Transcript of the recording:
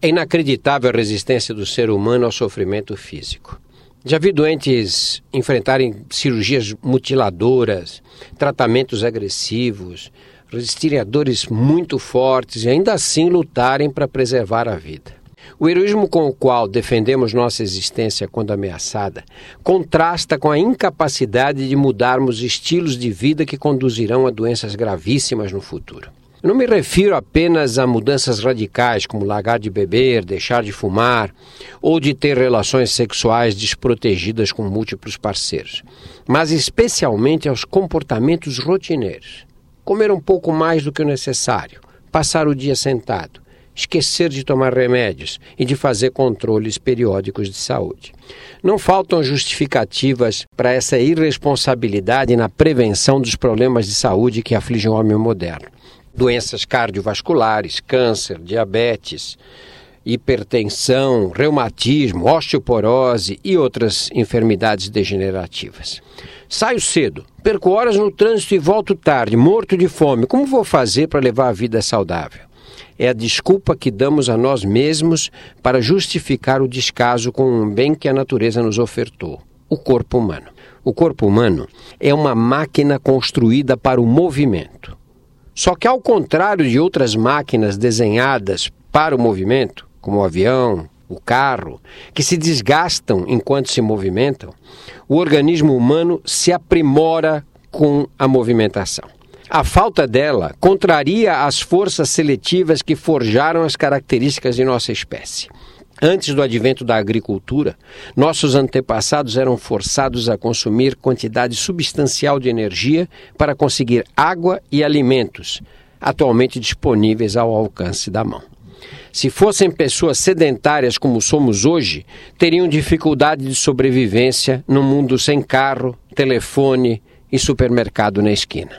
É inacreditável a resistência do ser humano ao sofrimento físico. Já vi doentes enfrentarem cirurgias mutiladoras, tratamentos agressivos, resistirem a dores muito fortes e ainda assim lutarem para preservar a vida. O heroísmo com o qual defendemos nossa existência quando ameaçada contrasta com a incapacidade de mudarmos estilos de vida que conduzirão a doenças gravíssimas no futuro. Eu não me refiro apenas a mudanças radicais, como largar de beber, deixar de fumar ou de ter relações sexuais desprotegidas com múltiplos parceiros, mas especialmente aos comportamentos rotineiros. Comer um pouco mais do que o necessário, passar o dia sentado, esquecer de tomar remédios e de fazer controles periódicos de saúde. Não faltam justificativas para essa irresponsabilidade na prevenção dos problemas de saúde que afligem o homem moderno doenças cardiovasculares, câncer, diabetes, hipertensão, reumatismo, osteoporose e outras enfermidades degenerativas. Saio cedo, perco horas no trânsito e volto tarde, morto de fome. Como vou fazer para levar a vida saudável? É a desculpa que damos a nós mesmos para justificar o descaso com um bem que a natureza nos ofertou: o corpo humano. O corpo humano é uma máquina construída para o movimento. Só que, ao contrário de outras máquinas desenhadas para o movimento, como o avião, o carro, que se desgastam enquanto se movimentam, o organismo humano se aprimora com a movimentação. A falta dela contraria as forças seletivas que forjaram as características de nossa espécie. Antes do advento da agricultura, nossos antepassados eram forçados a consumir quantidade substancial de energia para conseguir água e alimentos, atualmente disponíveis ao alcance da mão. Se fossem pessoas sedentárias como somos hoje, teriam dificuldade de sobrevivência num mundo sem carro, telefone e supermercado na esquina.